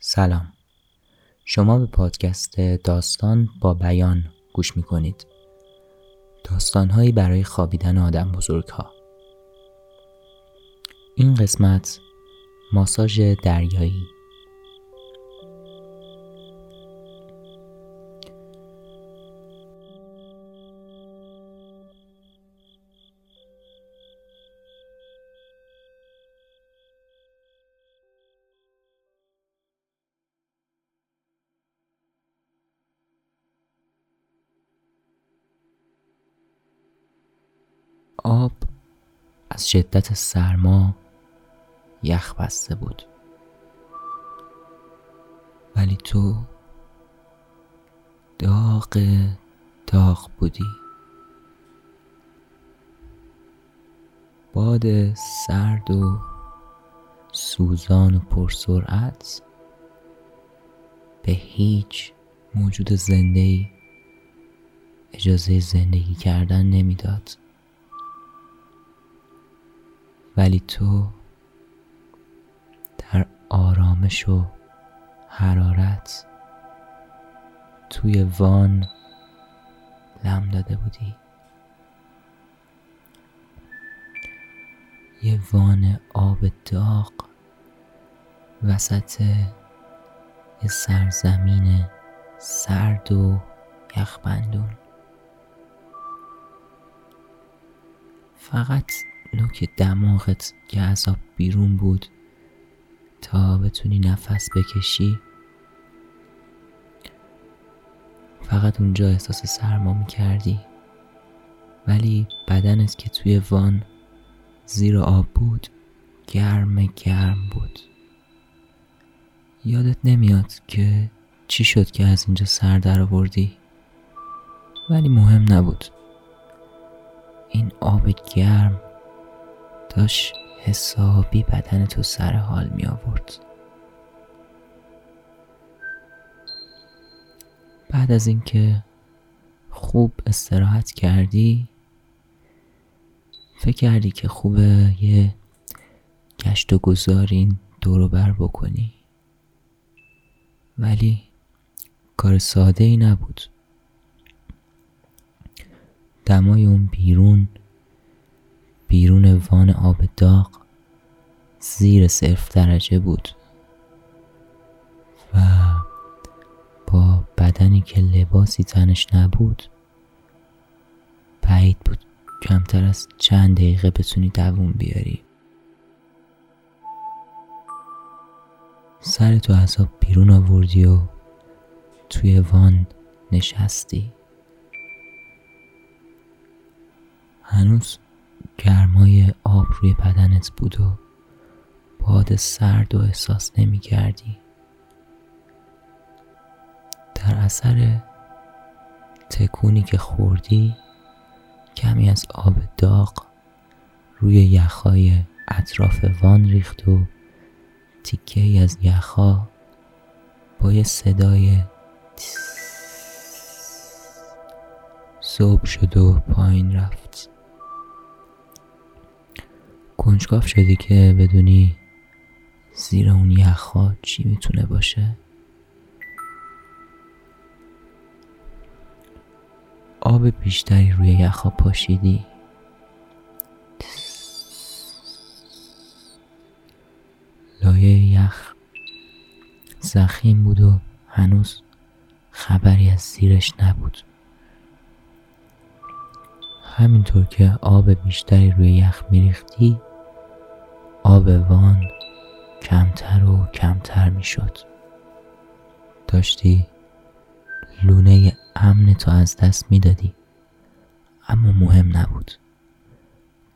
سلام. شما به پادکست داستان با بیان گوش می کنید داستانهایی برای خوابیدن آدم بزرگ ها این قسمت ماساژ دریایی. آب از شدت سرما یخ بسته بود ولی تو داغ داغ بودی باد سرد و سوزان و پرسرعت به هیچ موجود زنده اجازه زندگی کردن نمی‌داد. ولی تو در آرامش و حرارت توی وان لم داده بودی. یه وان آب داغ وسط یه سرزمین سرد و یخبندون. فقط نوک دماغت که آب بیرون بود تا بتونی نفس بکشی. فقط اونجا احساس سرما می کردی ولی بدنت که توی وان زیر آب بود گرم گرم بود. یادت نمیاد که چی شد که از اینجا سر در آوردی؟ ولی مهم نبود. این آب گرم داشت حسابی بدن تو سر حال می آورد. بعد از اینکه خوب استراحت کردی فکر کردی که خوبه یه گشت و گذارین دورو بر بکنی. ولی کار ساده ای نبود. دمای اون بیرون بیرون وان آب داغ زیر صرف درجه بود و با بدنی که لباسی تنش نبود بعید بود کمتر از چند دقیقه بتونی دووم بیاری. سر تو از بیرون آوردی و توی وان نشستی. هنوز گرمای آب روی بدنت بود و باد سرد و احساس نمی کردی در اثر تکونی که خوردی کمی از آب داغ روی یخهای اطراف وان ریخت و تیکه ای از یخها با یه صدای صبح شد و پایین رفت. کنجکاف شدی که بدونی زیر اون یخها چی می‌تونه باشه؟ آب بیشتری روی یخها پاشیدی. لایه یخ زخیم بود و هنوز خبری از زیرش نبود. همینطور که آب بیشتری روی یخ میریختی آب وان کمتر و کمتر می‌شد. داشتی لونه امن تو از دست می‌دادی. اما مهم نبود.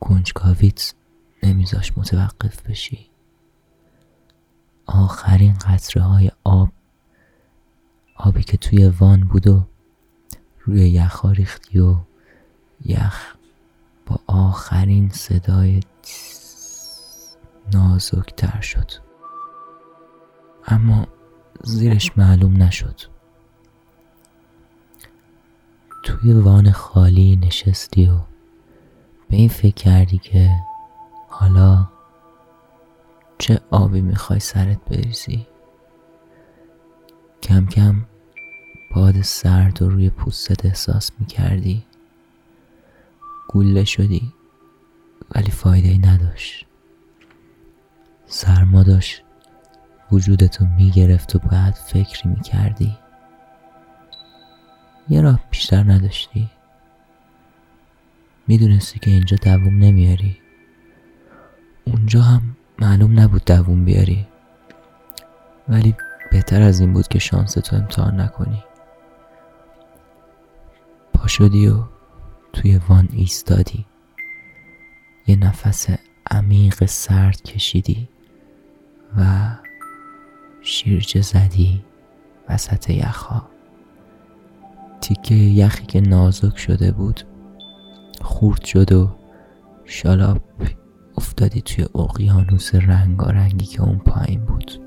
کنجکاویت نمیذاش متوقف بشی. آخرین قطره های آب آبی که توی وان بود و روی یخ ریختی و یخ با آخرین صدای نازکتر شد. اما زیرش معلوم نشد. توی وان خالی نشستی و به این فکر کردی که حالا چه آبی می‌خوای سرت بریزی؟ کم کم باد سرد و روی پوستت احساس می کردی گوله شدی ولی فایده ای نداشت. سرما داشت. وجودتو می‌گرفت و باید فکری می‌کردی. یه راه بیشتر نداشتی. می‌دونستی که اینجا دووم نمیاری. اونجا هم معلوم نبود دووم بیاری. ولی بهتر از این بود که شانس تو امتحان نکنی. پا شدی و توی وان ایستادی. یه نفس عمیق سرد کشیدی. و شیرجه زدی وسط یخها. تیکه یخی که نازک شده بود خورد شد و شالاپ افتادی توی اقیانوس رنگارنگی که اون پایین بود.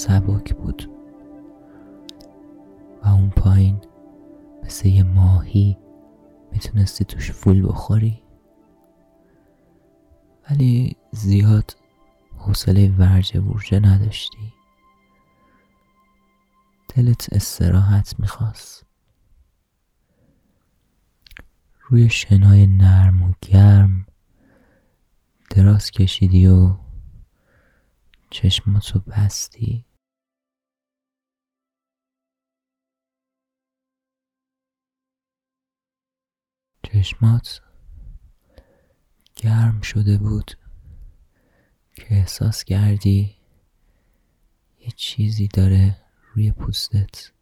سبک بود. و اون پایین مثل یه ماهی می‌تونستی توش فول بخوری. ولی زیاد حوصله ورجه ورجه نداشتی. دلت استراحت می‌خواست. روی شنای نرم و گرم دراز کشیدی و چشماتو بستی. چشمات گرم شده بود که احساس کردی یه چیزی داره روی پوستت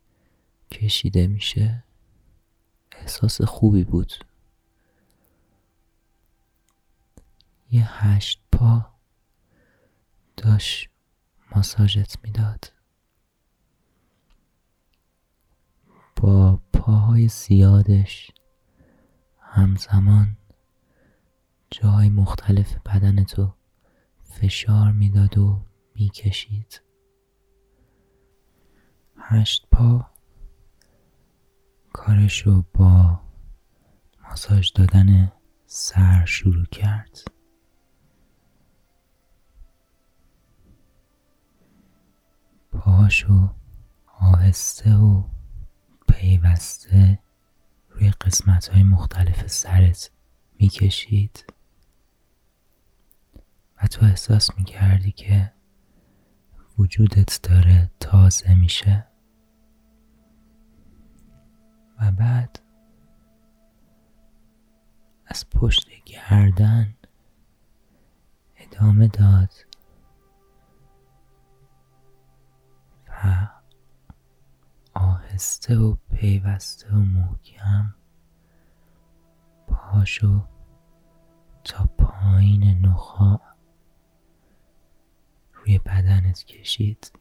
کشیده میشه. احساس خوبی بود. یه هشت پا داشت ماساژت می‌داد. با پاهای زیادش همزمان جای مختلف بدن تو فشار می‌داد و می‌کشید. هشت پا کارشو با ماساژ دادن سر شروع کرد. پاهاشو آهسته و پیوسته روی قسمت های مختلف سرت می‌کشید. و تو احساس می‌کردی که وجودت داره تازه میشه. و بعد از پشت گردن ادامه داد. و آهسته و پیوسته و محکم پاشو تا پایین نخا روی بدنت کشید.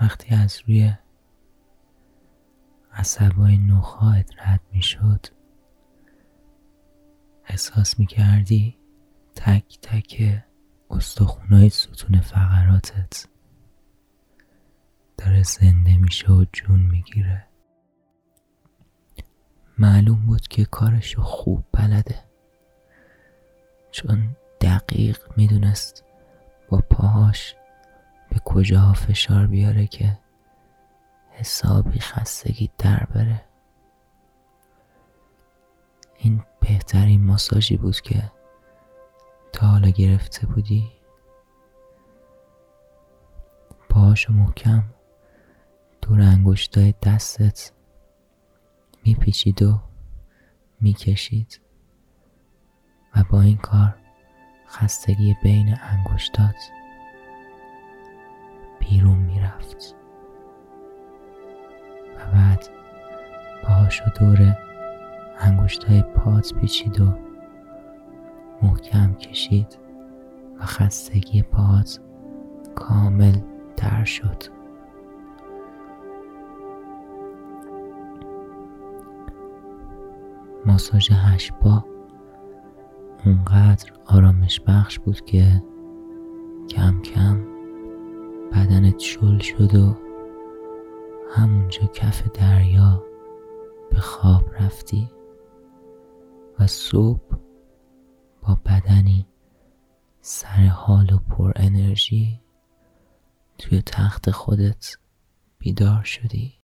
وقتی از روی عصبای نخواهت رد می شد احساس می کردی تک تک استخونای ستون فقراتت. داره زنده میشه و جون می‌گیره. معلوم بود که کارشو خوب بلده. چون دقیق می‌دونست با پاهاش به کجاها فشار بیاره که حسابی خستگی در بره. این بهترین ماساژی بود که تا حالا گرفته بودی. پاهاشو محکم دور انگشتای دستت. میپیچید و می‌کشید. و با این کار خستگی بین انگشتات بیرون می‌رفت. و بعد پاهاشو دور انگشتای پات پیچید و محکم کشید و خستگی پات کامل در شد. ماساژ هشبا اونقدر آرامش بخش بود که کم کم بدنت شل شد و همونجا کف دریا به خواب رفتی و صبح با بدنی سر حال و پر انرژی توی تخت خودت بیدار شدی.